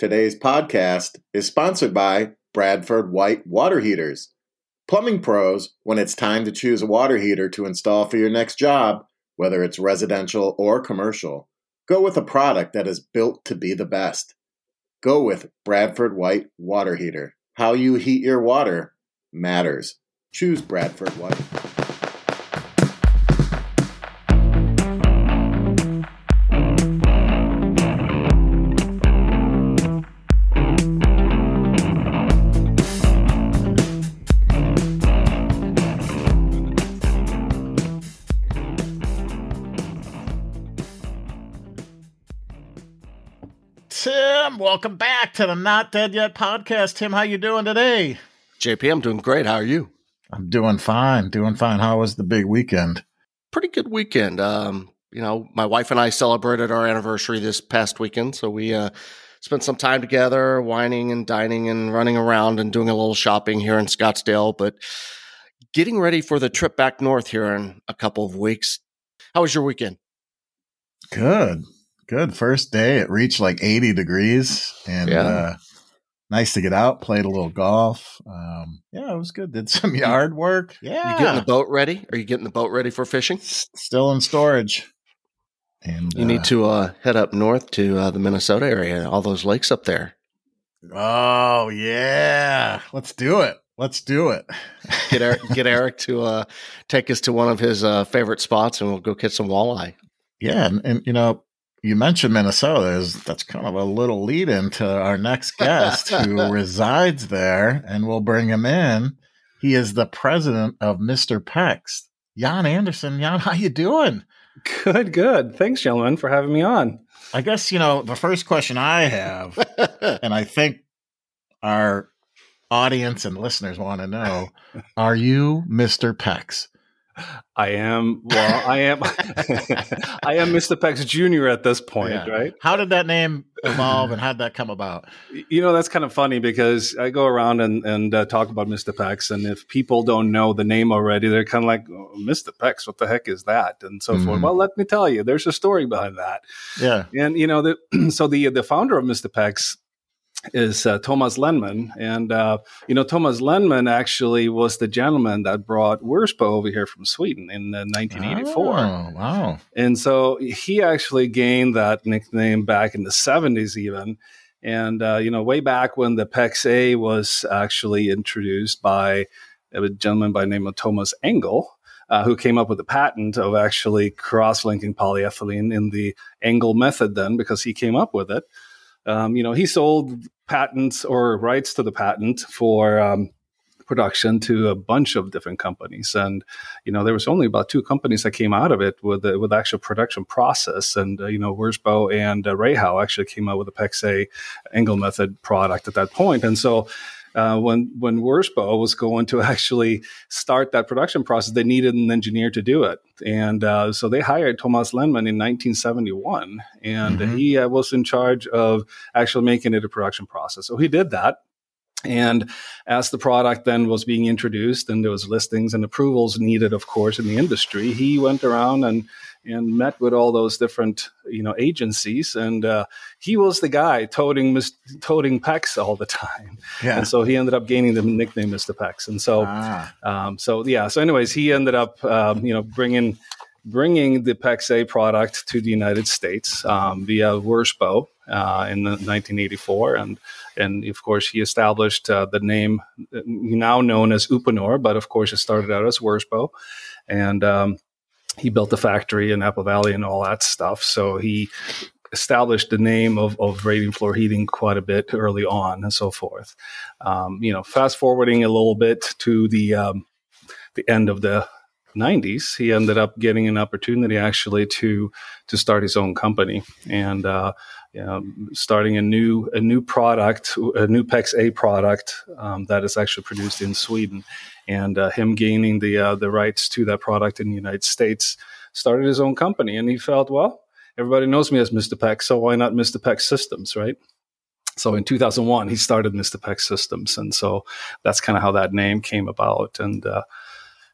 Today's podcast is sponsored by Bradford White Water Heaters. Plumbing pros, when it's time to choose a water heater to install for your next job, whether it's residential or commercial, go with a product that is built to be the best. Go with Bradford White Water Heater. How you heat your water matters. Choose Bradford White. Welcome back to the Not Dead Yet podcast. Tim, how you doing today? JP, I'm doing great. How are you? I'm doing fine, doing fine. How was the big weekend? Pretty good weekend. Um, you know, my wife and I celebrated our anniversary this past weekend, so we uh, spent some time together, whining and dining and running around and doing a little shopping here in Scottsdale. But getting ready for the trip back north here in a couple of weeks. How was your weekend? Good, good. First day, it reached like 80 degrees, and Yeah. uh, nice to get out. Played a little golf. Um, yeah, it was good. Did some yard work. Yeah, You getting the boat ready? Are you getting the boat ready for fishing? S- still in storage. And You need uh, to uh, head up north to uh, the Minnesota area, all those lakes up there. Oh yeah, let's do it. Let's do it. Get Eric, get Eric to uh, take us to one of his uh, favorite spots, and we'll go catch some walleye. Yeah, and, and you know, you mentioned Minnesota. Is that's kind of a little lead into our next guest who resides there, and we'll bring him in. He is the president of Mr. Pex, Jan Andersson. Jan, how you doing? Good, good. Thanks, gentlemen, for having me on. I guess you know the first question I have, and I think our audience and listeners want to know: Are you Mr. Pex? I am well. I am. I am Mr. Pex Jr. at this point, Yeah. right? How did that name evolve, and how did that come about? You know, that's kind of funny because I go around and and uh, talk about Mr. Pex, and if people don't know the name already, they're kind of like, oh, "Mr. Pex, what the heck is that?" and so forth. Mhm. Well, let me tell you, there's a story behind that. Yeah. And you know, the, so the the founder of Mr. Pex is uh, Thomas Lenman, and uh, you know Thomas Lenman actually was the gentleman that brought Wirsbo over here from Sweden in uh, 1984, Oh, wow. and so he actually gained that nickname back in the 70s, even. And uh, you know, way back when the Pex A was actually introduced by a gentleman by the name of Thomas Engel, uh, who came up with the patent of actually cross-linking polyethylene in the Engel method. Then, because he came up with it, um, you know, he sold patents or rights to the patent for um, production to a bunch of different companies, and you know, there was only about two companies that came out of it with the, with actual production process, and uh, you know, Wirsbo and uh, Rehau actually came out with a PEX-A Engel method product at that point, and so. Uh, when when Wirsbo was going to actually start that production process, they needed an engineer to do it, and uh, so they hired Thomas Lenman in 1971, and Mhm. he uh, was in charge of actually making it a production process. So he did that, and as the product then was being introduced and there was listings and approvals needed, of course, in the industry, he went around and and met with all those different you know agencies, and uh, he was the guy toting mis- toting Pex all the time, Yeah. and so he ended up gaining the nickname Mr. Pex, and so. Ah. Um, so yeah. So, anyways, he ended up, um, you know, bringing bringing the PEX-A product to the United States um, via Wirsbo uh, in the 1984, and and of course he established uh, the name uh, now known as Uponor, but of course it started out as Wirsbo, and um, he built the factory in Apple Valley and all that stuff. So he established the name of, of radiant floor heating quite a bit early on and so forth. Um, you know, fast forwarding a little bit to the um, the end of the 90s, he ended up getting an opportunity actually to to start his own company and uh, you know, starting a new a new product, a new PEX A product um, that is actually produced in Sweden, and uh, him gaining the uh, the rights to that product in the United States, started his own company, and he felt well. Everybody knows me as Mr. Pex, so why not Mr. Pex Systems, right? So in 2001, he started Mr. Pex Systems, and so that's kind of how that name came about. And uh,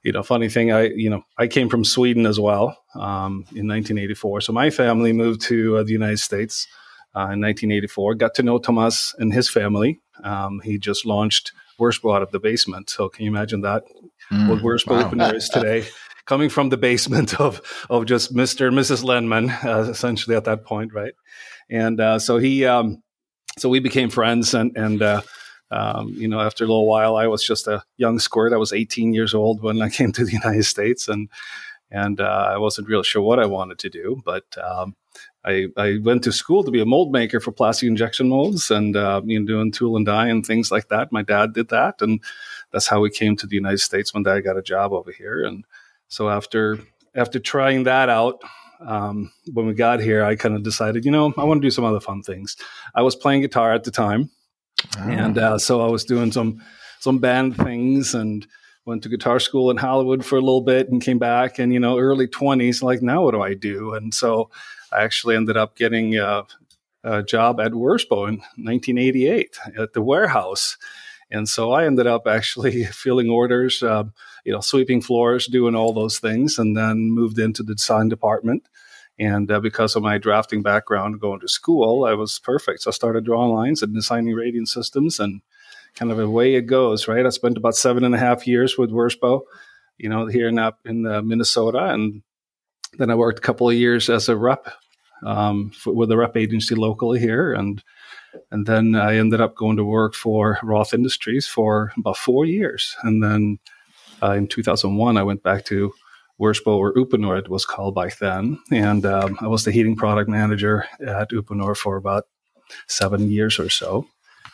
you know, funny thing, I you know I came from Sweden as well um, in 1984. So my family moved to uh, the United States uh, in 1984. Got to know Tomas and his family. Um, he just launched Wirsbo out of the basement. So can you imagine that? Mm, what Wirsbo wow. Uponor is today? Coming from the basement of of just Mr. and Mrs. Lenman, uh, essentially at that point, right? And uh, so he, um, so we became friends, and and uh, um, you know, after a little while, I was just a young squirt. I was 18 years old when I came to the United States, and and uh, I wasn't real sure what I wanted to do, but um, I, I went to school to be a mold maker for plastic injection molds and uh, you know doing tool and die and things like that. My dad did that, and that's how we came to the United States when Dad got a job over here. And so after after trying that out, um, when we got here, I kind of decided, you know, I want to do some other fun things. I was playing guitar at the time, and uh, so I was doing some some band things and went to guitar school in Hollywood for a little bit and came back and you know early 20s like now what do I do and so I actually ended up getting a, a job at Wirsbo in 1988 at the warehouse. And so I ended up actually filling orders, uh, you know, sweeping floors, doing all those things, and then moved into the design department. And uh, because of my drafting background going to school, I was perfect. So I started drawing lines and designing rating systems and kind of away it goes, right? I spent about seven and a half years with Wirsbo, you know, here in, in uh, Minnesota. And then I worked a couple of years as a rep um, for, with a rep agency locally here, and and then I ended up going to work for Roth Industries for about four years, and then uh, in 2001 I went back to Wirsbo or Uponor it was called back then, and um, I was the heating product manager at Uponor for about seven years or so.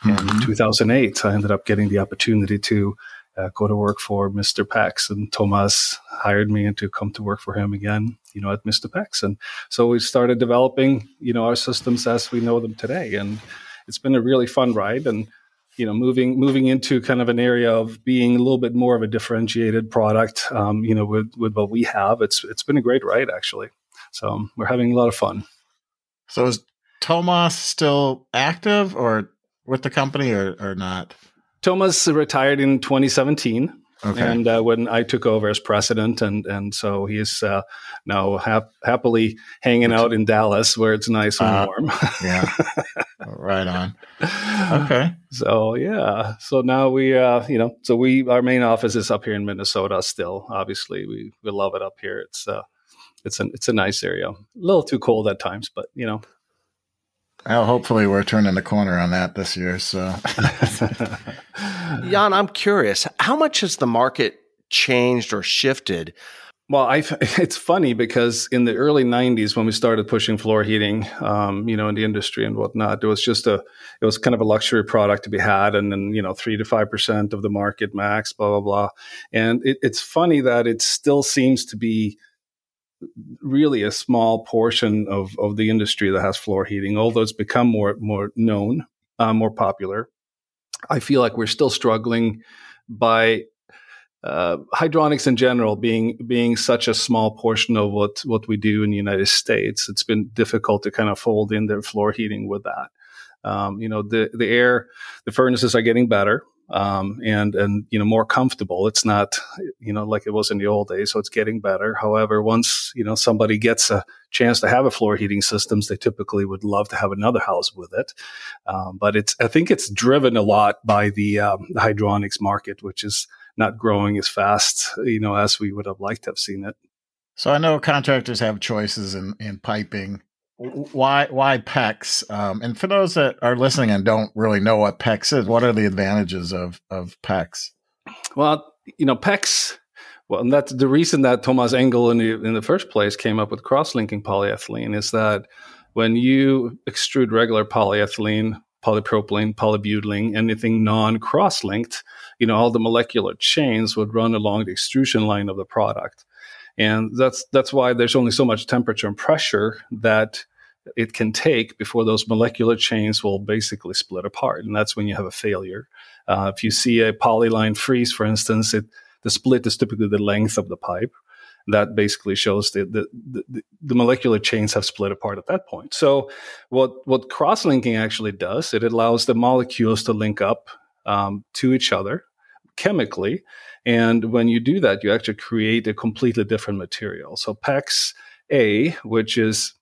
Mm-hmm. And in 2008, I ended up getting the opportunity to uh, go to work for Mr. Pex, and Thomas hired me to come to work for him again, you know, at Mr. Pex, and so we started developing, you know, our systems as we know them today, and it's been a really fun ride, and you know, moving moving into kind of an area of being a little bit more of a differentiated product, um, you know, with with what we have, it's it's been a great ride actually. So um, we're having a lot of fun. So is Tomas still active or with the company or, or not? Tomas retired in 2017. Okay. And uh, when I took over as president, and and so he's uh, now hap- happily hanging out in Dallas, where it's nice and uh, warm. yeah, right on. Okay. So yeah, so now we, uh, you know, so we our main office is up here in Minnesota. Still, obviously, we we love it up here. It's uh, it's an it's a nice area. A little too cold at times, but you know, well, hopefully we're turning the corner on that this year. So, Jan, I'm curious, how much has the market changed or shifted? Well, I it's funny because in the early '90s, when we started pushing floor heating, um, you know, in the industry and whatnot, it was just a, it was kind of a luxury product to be had, and then you know, three to five percent of the market max, blah blah blah. And it, it's funny that it still seems to be really a small portion of, of the industry that has floor heating, although it's become more more known, uh, more popular. I feel like we're still struggling by uh, hydronics in general being being such a small portion of what what we do in the United States. It's been difficult to kind of fold in their floor heating with that. Um, you know, the the air, the furnaces are getting better um, and and you know more comfortable. It's not you know like it was in the old days, so it's getting better. However, once you know somebody gets a chance to have a floor heating systems, they typically would love to have another house with it. Um, but it's I think it's driven a lot by the, um, the hydronics market, which is not growing as fast you know as we would have liked to have seen it. So I know contractors have choices in, in piping why why PEX? Um, and for those that are listening and don't really know what PEX is, what are the advantages of of PEX? Well, you know, PEX. Well, and that's the reason that Thomas Engel in the in the first place came up with cross-linking polyethylene is that when you extrude regular polyethylene, polypropylene, polybutylene, anything non-cross-linked, you know, all the molecular chains would run along the extrusion line of the product. And that's that's why there's only so much temperature and pressure that it can take before those molecular chains will basically split apart. And that's when you have a failure. Uh, if you see a polyline freeze, for instance, it, the split is typically the length of the pipe. That basically shows that the, the, the, molecular chains have split apart at that point. So, what, what cross linking actually does, it allows the molecules to link up um, to each other chemically. And when you do that, you actually create a completely different material. So, PEX A, which is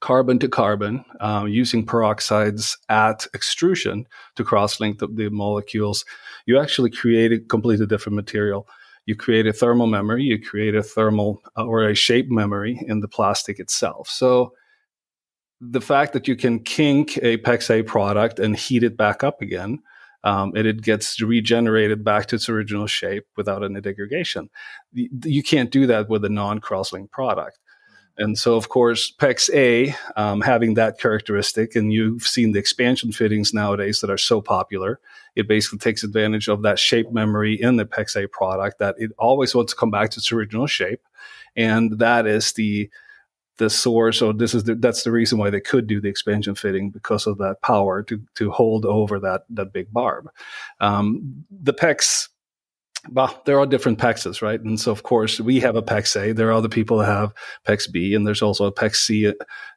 carbon to carbon um, using peroxides at extrusion to cross-link the, the, molecules, you actually create a completely different material. You create a thermal memory, you create a thermal uh, or a shape memory in the plastic itself. So the fact that you can kink a PEX-A product and heat it back up again, um, and it gets regenerated back to its original shape without any degradation. You can't do that with a non-crosslink product. And so, of course, PEX A um, having that characteristic, and you've seen the expansion fittings nowadays that are so popular. It basically takes advantage of that shape memory in the PEX A product that it always wants to come back to its original shape, and that is the the source. or this is the, that's the reason why they could do the expansion fitting because of that power to to hold over that that big barb. Um, the PEX well, there are different PEXs, right? And so, of course, we have a PEX A. There are other people that have PEX B, and there's also a PEX C.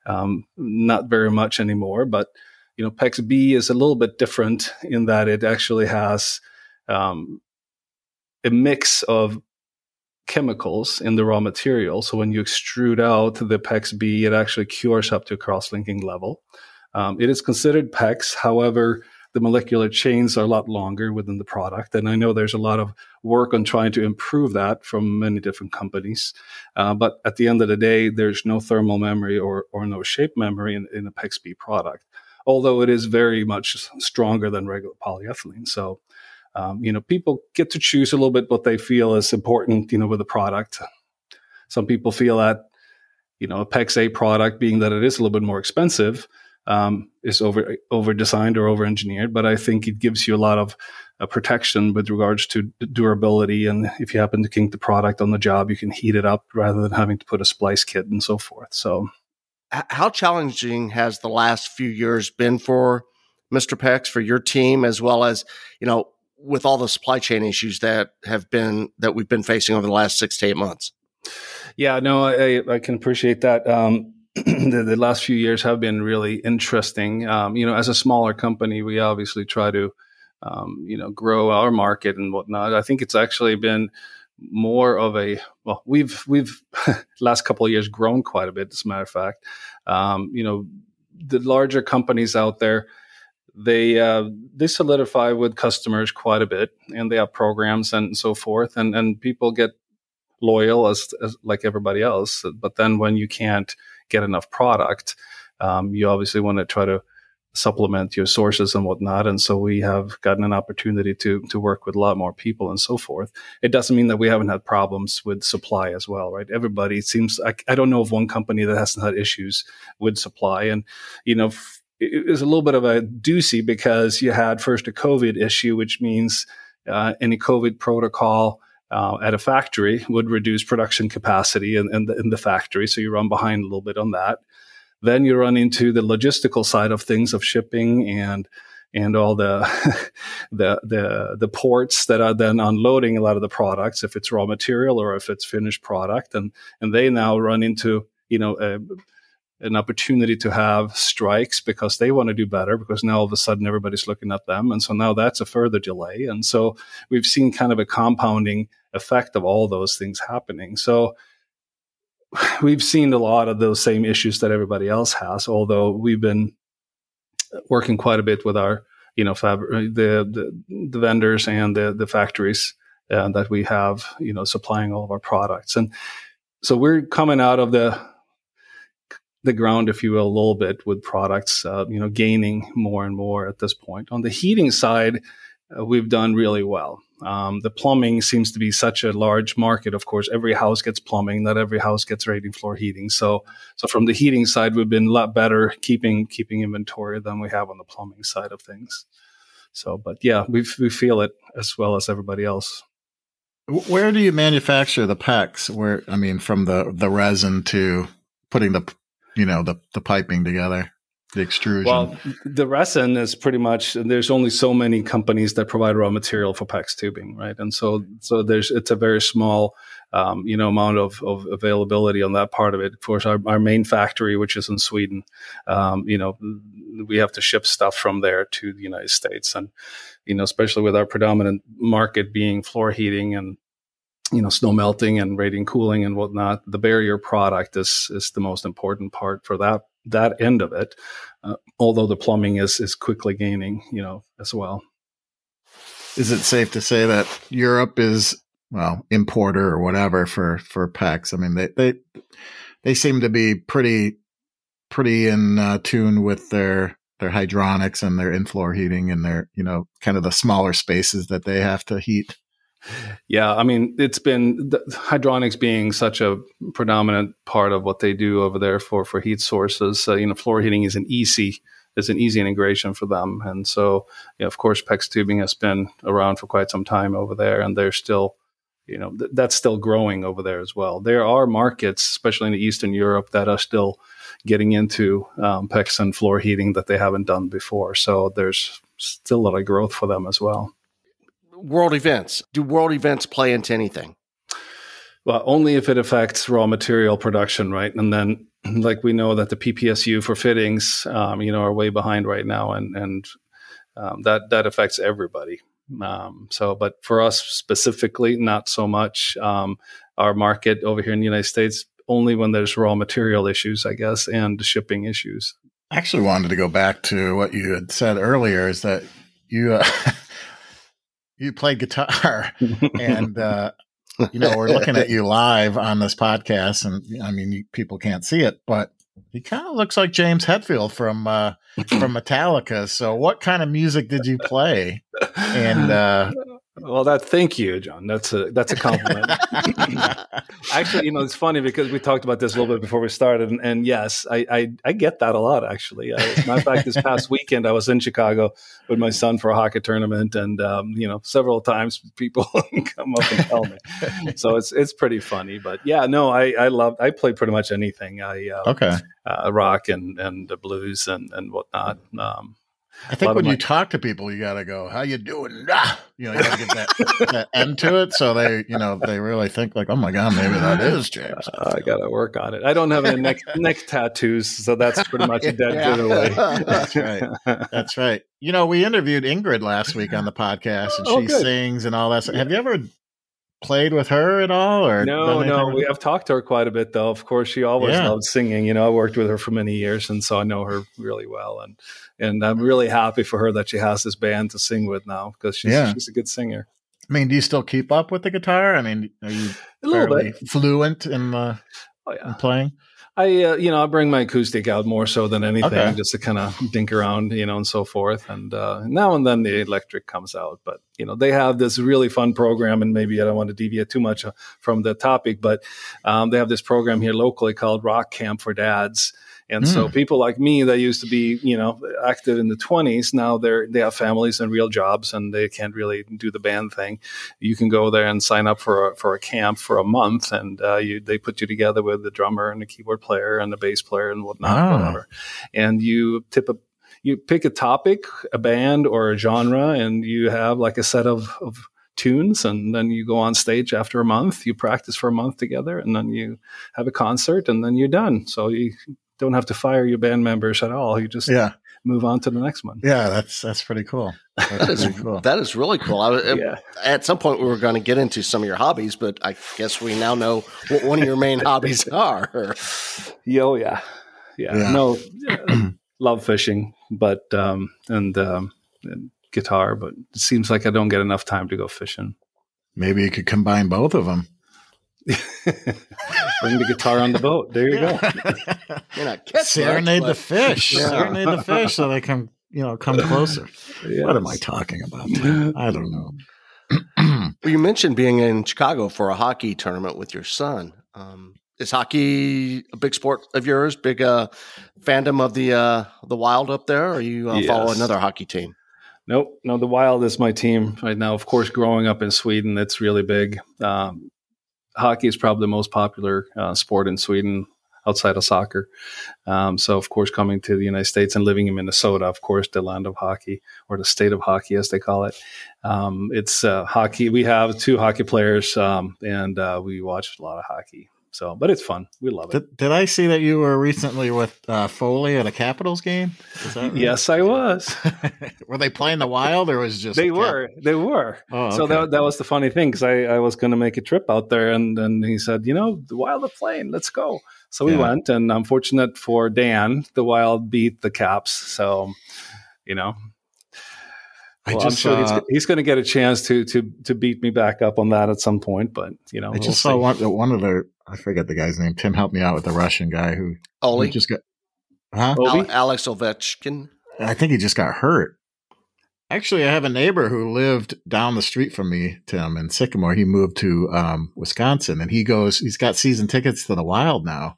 Um, not very much anymore, but you know, PEX B is a little bit different in that it actually has um, a mix of chemicals in the raw material. So when you extrude out the PEX B, it actually cures up to a cross-linking level. Um, it is considered PEX, however the molecular chains are a lot longer within the product. And I know there's a lot of work on trying to improve that from many different companies. Uh, but at the end of the day, there's no thermal memory or, or no shape memory in, in a PEX-B product, although it is very much stronger than regular polyethylene. So, um, you know, people get to choose a little bit what they feel is important, you know, with the product. Some people feel that, you know, a PEX-A product, being that it is a little bit more expensive, um, is over over designed or over engineered, but I think it gives you a lot of uh, protection with regards to durability. And if you happen to kink the product on the job, you can heat it up rather than having to put a splice kit and so forth. So, how challenging has the last few years been for Mr. PEX for your team, as well as you know, with all the supply chain issues that have been that we've been facing over the last six to eight months? Yeah, no, I, I can appreciate that. Um, the, the, last few years have been really interesting. Um, you know, as a smaller company, we obviously try to, um, you know, grow our market and whatnot. I think it's actually been more of a well, we've we've last couple of years grown quite a bit. As a matter of fact, um, you know, the larger companies out there they uh, they solidify with customers quite a bit, and they have programs and so forth, and and people get loyal as, as like everybody else. But then when you can't get enough product, um, you obviously want to try to supplement your sources and whatnot. And so we have gotten an opportunity to to work with a lot more people and so forth. It doesn't mean that we haven't had problems with supply as well, right? Everybody seems I, I don't know of one company that hasn't had issues with supply. And you know, it was a little bit of a doozy because you had first a COVID issue, which means uh, any COVID protocol uh, at a factory would reduce production capacity in, in, the, in the factory. So you run behind a little bit on that. Then you run into the logistical side of things of shipping and and all the the the the ports that are then unloading a lot of the products if it's raw material or if it's finished product and and they now run into you know a, an opportunity to have strikes because they want to do better because now all of a sudden everybody's looking at them. And so now that's a further delay. And so we've seen kind of a compounding effect of all those things happening. So we've seen a lot of those same issues that everybody else has although we've been working quite a bit with our you know fab- the, the, the vendors and the the factories uh, that we have you know supplying all of our products. And so we're coming out of the the ground, if you will, a little bit with products, uh, you know, gaining more and more at this point. On the heating side, uh, we've done really well. Um, the plumbing seems to be such a large market. Of course, every house gets plumbing. Not every house gets radiant floor heating. So, so from the heating side, we've been a lot better keeping keeping inventory than we have on the plumbing side of things. So, but yeah, we we feel it as well as everybody else. Where do you manufacture the packs? Where I mean, from the the resin to putting the you know the the piping together the extrusion. Well the resin is pretty much there's only so many companies that provide raw material for PEX tubing right? And so so there's it's a very small um, you know amount of, of availability on that part of it. Of course our, our main factory which is in sweden um, you know we have to ship stuff from there to the united states. And you know especially with our predominant market being floor heating and you know snow melting and radiant cooling and whatnot the barrier product is is the most important part for that that end of it. Uh, although the plumbing is is quickly gaining, you know, as well. Is it safe to say that Europe is well importer or whatever for for PEX? I mean, they they they seem to be pretty pretty in uh, tune with their their hydronics and their in floor heating and their you know kind of the smaller spaces that they have to heat. Yeah, I mean, it's been hydronics being such a predominant part of what they do over there for for heat sources. You know, floor heating is an easy is an easy integration for them, and so you know, of course, PEX tubing has been around for quite some time over there, and they're still you know th- that's still growing over there as well. There are markets, especially in Eastern Europe, that are still getting into um, PEX and floor heating that they haven't done before. So there's still a lot of growth for them as well world events. Do world events play into anything? Well, only if it affects raw material production, right? And then, like we know that the PPSU for fittings, um, you know, are way behind right now, and and um, that that affects everybody. Um, so, but for us specifically, not so much. Um, our market over here in the United States, only when there's raw material issues, I guess, and shipping issues. I actually wanted to go back to what you had said earlier. Is that you? Uh, you played guitar and uh, you know we're looking at you live on this podcast and i mean you, people can't see it but he kind of looks like james hetfield from uh, from metallica. So what kind of music did you play? And uh, well, that thank you, John. That's a that's a compliment. actually, you know, it's funny because we talked about this a little bit before we started, and, and yes, I, I, I get that a lot. Actually, as a matter of fact, this past weekend I was in Chicago with my son for a hockey tournament, and um, you know, several times people come up and tell me. So it's it's pretty funny, but yeah, no, I I love I play pretty much anything. I uh, okay uh, rock and and the blues and and whatnot. Um, I think when you talk to people, you got to go, "How you doing?" Ah! You know, you got to get that, that end to it, so they, you know, they really think like, "Oh my god, maybe that is James." Uh, I got to work on it. I don't have any neck neck tattoos, so that's pretty much a dead yeah. giveaway. that's right. That's right. You know, we interviewed Ingrid last week on the podcast, and oh, she good. sings and all that. Have you ever played with her at all or no no we have talked to her quite a bit though of course she always yeah. loved singing you know i worked with her for many years and so i know her really well and and i'm really happy for her that she has this band to sing with now because she's, yeah. she's a good singer i mean do you still keep up with the guitar i mean are you a little bit fluent in, the, oh, yeah. in playing I, uh, you know, I bring my acoustic out more so than anything, okay. just to kind of dink around, you know, and so forth. And uh, now and then the electric comes out, but you know, they have this really fun program, and maybe I don't want to deviate too much uh, from the topic, but um, they have this program here locally called Rock Camp for Dads and mm. so hmm. people like me that used to be, you know, active in the 20s, now they're they have families and real jobs and they can't really do the band thing. You can go there and sign up for a, for a camp for a month and uh, you they put you together with the drummer and the keyboard player and the bass player and whatnot, ah. whatever. And you tip a you pick a topic, a band or a genre, and you have like a set of, of tunes and then you go on stage after a month you practice for a month together and then you have a concert and then you're done so you don't have to fire your band members at all. You just yeah. move on to the next one. Yeah, that's that's pretty cool. That's that is cool. that is really cool. I, yeah. At some point, we were going to get into some of your hobbies, but I guess we now know what one of your main hobbies are. Yo, yeah, yeah. yeah. No, love fishing, but um, and, um, and guitar, but it seems like I don't get enough time to go fishing. Maybe you could combine both of them. Bring the guitar on the boat. There you go. You're not Serenade much, the fish. Yeah. Serenade the fish so they can, you know, come closer. Yes. What am I talking about? I don't know. well, you mentioned being in Chicago for a hockey tournament with your son. Um, is hockey a big sport of yours? Big uh, fandom of the uh, the Wild up there, or you uh, yes. follow another hockey team? Nope, no. The Wild is my team right now. Of course, growing up in Sweden, it's really big. Um, hockey is probably the most popular uh, sport in Sweden outside of soccer. Um, so, of course, coming to the United States and living in Minnesota, of course, the land of hockey or the state of hockey, as they call it. Um, it's uh, hockey. We have two hockey players, um, and uh, we watch a lot of hockey. So, but it's fun. We love it. Did, did I see that you were recently with uh, Foley at a Capitals game? Right? Yes, I was. were they playing the Wild or was just? They were. Cap- they were. Oh, okay. So that, that was the funny thing because I, I was going to make a trip out there, and and he said, you know, the Wild are playing. Let's go. So we yeah. went, and I'm fortunate for Dan, the Wild beat the Caps. So, you know, well, just, I'm sure uh, he's, he's going to get a chance to to to beat me back up on that at some point. But you know, I just saw one, one of the I forget the guy's name. Tim helped me out with the Russian guy who Oli just got huh Al- Alex Ovechkin. I think he just got hurt. Actually, I have a neighbor who lived down the street from me, Tim, in Sycamore. He moved to um, Wisconsin, and he goes. He's got season tickets to the Wild now.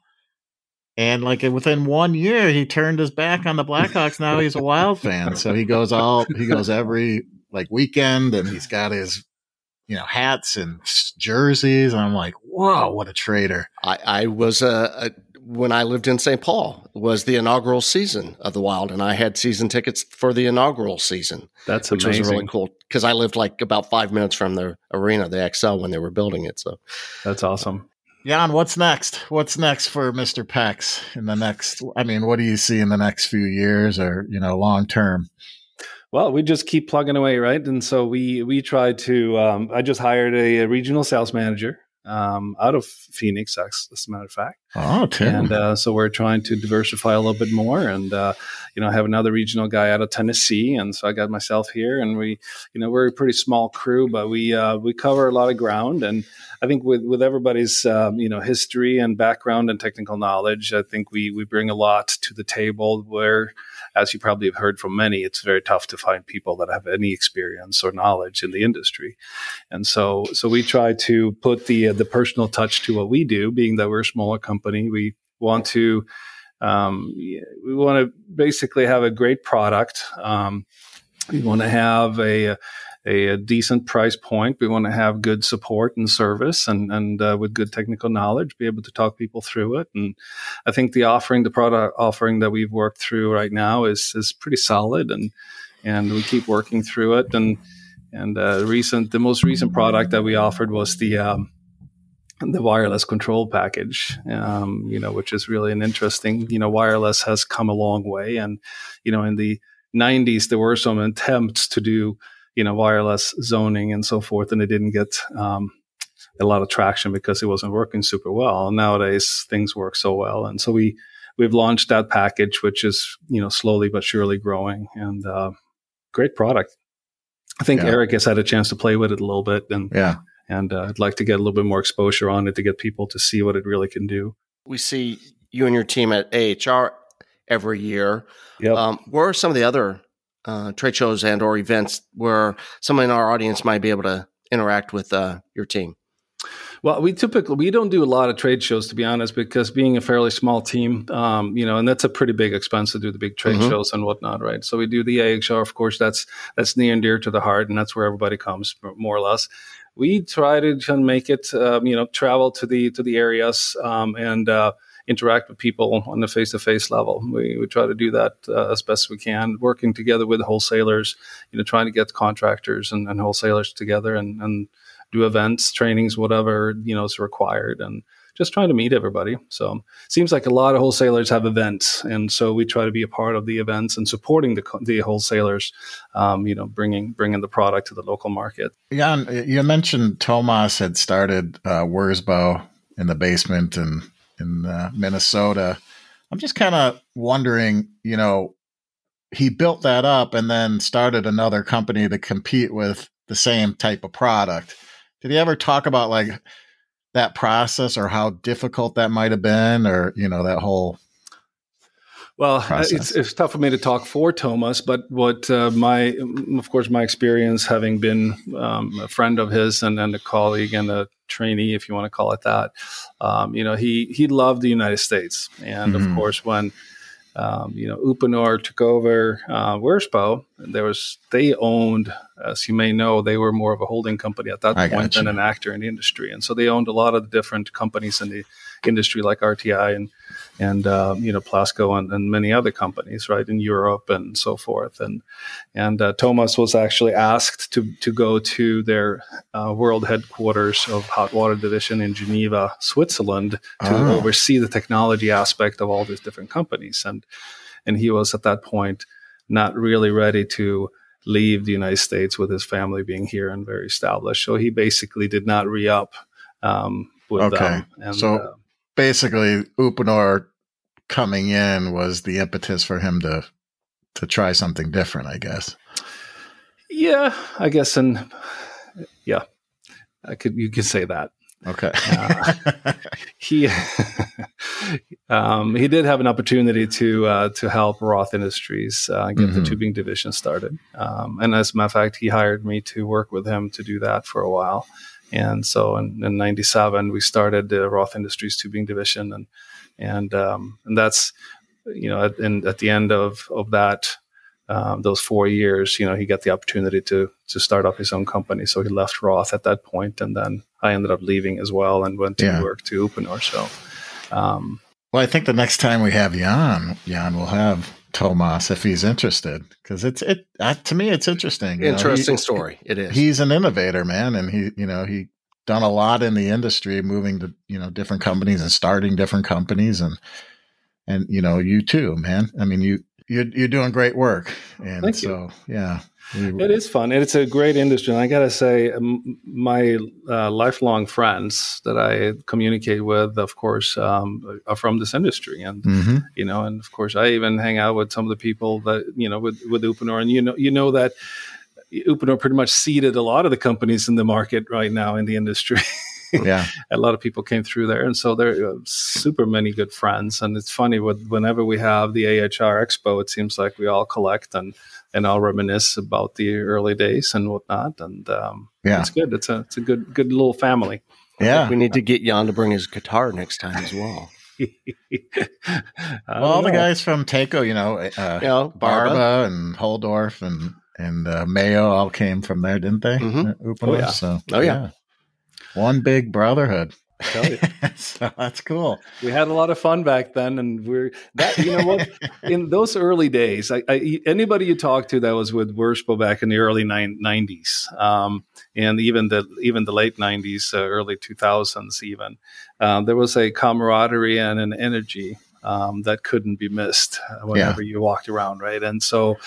And like within one year, he turned his back on the Blackhawks. Now he's a Wild fan. So he goes all he goes every like weekend, and he's got his you know hats and jerseys. And I'm like, whoa, what a traitor! I, I was a, a when I lived in St. Paul was the inaugural season of the Wild, and I had season tickets for the inaugural season. That's which amazing. was really cool because I lived like about five minutes from the arena, the Xcel, when they were building it. So that's awesome. Jan, what's next? What's next for Mr. Pex in the next? I mean, what do you see in the next few years, or you know, long term? Well, we just keep plugging away, right? And so we we try to. Um, I just hired a, a regional sales manager um, out of Phoenix, as a matter of fact. Oh, Tim. And uh, so we're trying to diversify a little bit more, and uh, you know, have another regional guy out of Tennessee, and so I got myself here, and we, you know, we're a pretty small crew, but we uh, we cover a lot of ground, and I think with with everybody's um, you know history and background and technical knowledge, I think we we bring a lot to the table. Where, as you probably have heard from many, it's very tough to find people that have any experience or knowledge in the industry, and so so we try to put the uh, the personal touch to what we do. Being that we're a smaller company, we want to um, we want to basically have a great product. Um, we want to have a a, a, decent price point. We want to have good support and service, and and uh, with good technical knowledge, be able to talk people through it. And I think the offering, the product offering that we've worked through right now is is pretty solid, and and we keep working through it. And and uh, recent, the most recent product that we offered was the um, the wireless control package, um, you know, which is really an interesting, you know, wireless has come a long way. And, you know, in the 90s, there were some attempts to do you know, wireless zoning and so forth, and it didn't get um, a lot of traction because it wasn't working super well. Nowadays, things work so well, and so we we've launched that package, which is you know slowly but surely growing, and uh, great product. I think yeah. Eric has had a chance to play with it a little bit, and yeah, and uh, I'd like to get a little bit more exposure on it to get people to see what it really can do. We see you and your team at AHR every year. Yep. Um, where are some of the other uh, trade shows and or events where someone in our audience might be able to interact with uh, your team? Well, we typically we don't do a lot of trade shows to be honest, because being a fairly small team, um, you know, and that's a pretty big expense to do the big trade mm-hmm. shows and whatnot, right? So we do the AHR, of course. That's that's near and dear to the heart, and that's where everybody comes, more or less. We try to make it, um, you know, travel to the to the areas um, and uh, interact with people on the face to face level. We, we try to do that uh, as best we can, working together with wholesalers, you know, trying to get contractors and, and wholesalers together and, and do events, trainings, whatever, you know, is required. And just trying to meet everybody. So seems like a lot of wholesalers have events, and so we try to be a part of the events and supporting the the wholesalers. Um, you know, bringing bringing the product to the local market. Jan, you mentioned Tomas had started uh, Wirsbo in the basement and in uh, Minnesota. I'm just kind of wondering, you know, he built that up and then started another company to compete with the same type of product. Did he ever talk about like that process or how difficult that might have been or, you know, that whole well, uh, it's it's tough for me to talk for thomas but what uh, my, of course, my experience having been um, a friend of his and, and a colleague and a trainee, if you want to call it that, um, you know, he he loved the United States, and mm-hmm. of course, when um, you know Uponor took over uh, Wirsbo, there was they owned, as you may know, they were more of a holding company at that I point than an actor in the industry, and so they owned a lot of the different companies in the industry like RTI and and uh, you know Plasco and, and, many other companies, right, in Europe and so forth. And and uh, Thomas was actually asked to to go to their uh, world headquarters of Hot Water Division in Geneva, Switzerland, to oh. oversee the technology aspect of all these different companies. And and he was at that point not really ready to leave the United States with his family being here and very established. So he basically did not re up um, with okay. them. And, so uh, basically, Uponor coming in was the impetus for him to to try something different, I guess. Yeah, I guess, and yeah, I could you could say that. Okay. uh, he um, he did have an opportunity to uh, to help Roth Industries uh, get mm-hmm. the tubing division started, um, and as a matter of fact, he hired me to work with him to do that for a while. And so in, in '97, we started the Roth Industries tubing division, and and um, and that's you know at, and at the end of of that um, those four years, you know, he got the opportunity to to start up his own company. So he left Roth at that point, and then I ended up leaving as well and went to yeah. work to Uponor. So, um, well, I think the next time we have Jan, Jan will have Tomas if he's interested, because it's it uh, to me it's interesting. Interesting know, he, story. It is. He's an innovator, man, and he you know he done a lot in the industry, moving to you know different companies and starting different companies, and and you know you too, man. I mean you you're you're doing great work, and Thank so you. yeah, it is fun, and it's a great industry. And I gotta say, my uh, lifelong friends that I communicate with, of course, um, are from this industry, and mm-hmm. you know, and of course, I even hang out with some of the people that you know with with Uponor, and you know, you know that. Uponor pretty much seeded a lot of the companies in the market right now in the industry. yeah a lot of people came through there and so there are super many good friends and it's funny with whenever we have the ahr expo it seems like we all collect and and all reminisce about the early days and whatnot and um, yeah it's good it's a it's a good good little family yeah we need to get jan to bring his guitar next time as well well, all the guys from Taco, you know, uh, you know Barba. Barba and Holdorf and and uh, Mayo all came from there, didn't they? Mm-hmm. oh, yeah. So, oh yeah. yeah. One big brotherhood. so that's cool. We had a lot of fun back then, and we're that. You know what? in those early days, I, I, anybody you talk to that was with Wirsbo back in the early nineties, um, and even the even the late nineties, uh, early two thousands, even um, there was a camaraderie and an energy um, that couldn't be missed whenever yeah. you walked around, right? And so,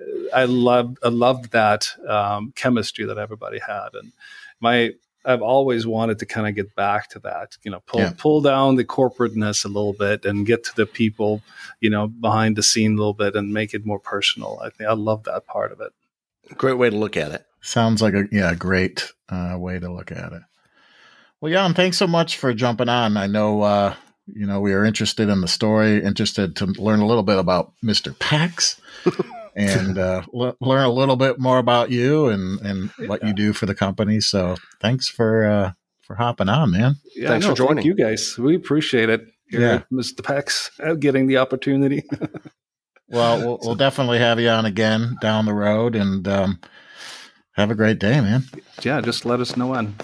uh, I loved I loved that um, chemistry that everybody had, and my I've always wanted to kind of get back to that, you know, pull yeah. pull down the corporateness a little bit and get to the people, you know, behind the scene a little bit and make it more personal. I think I love that part of it. Great way to look at it. Sounds like a yeah, great uh, way to look at it. Well, Jan, thanks so much for jumping on. I know uh, you know we are interested in the story, interested to learn a little bit about Mr. Pex. and uh, l- learn a little bit more about you and, and what you do for the company. So thanks for uh, for hopping on, man. Yeah, thanks no, for joining. Thank you guys. We appreciate it. Here yeah, Mr. Pex, uh, getting the opportunity. well, well, we'll definitely have you on again down the road, and um, have a great day, man. Yeah, just let us know when.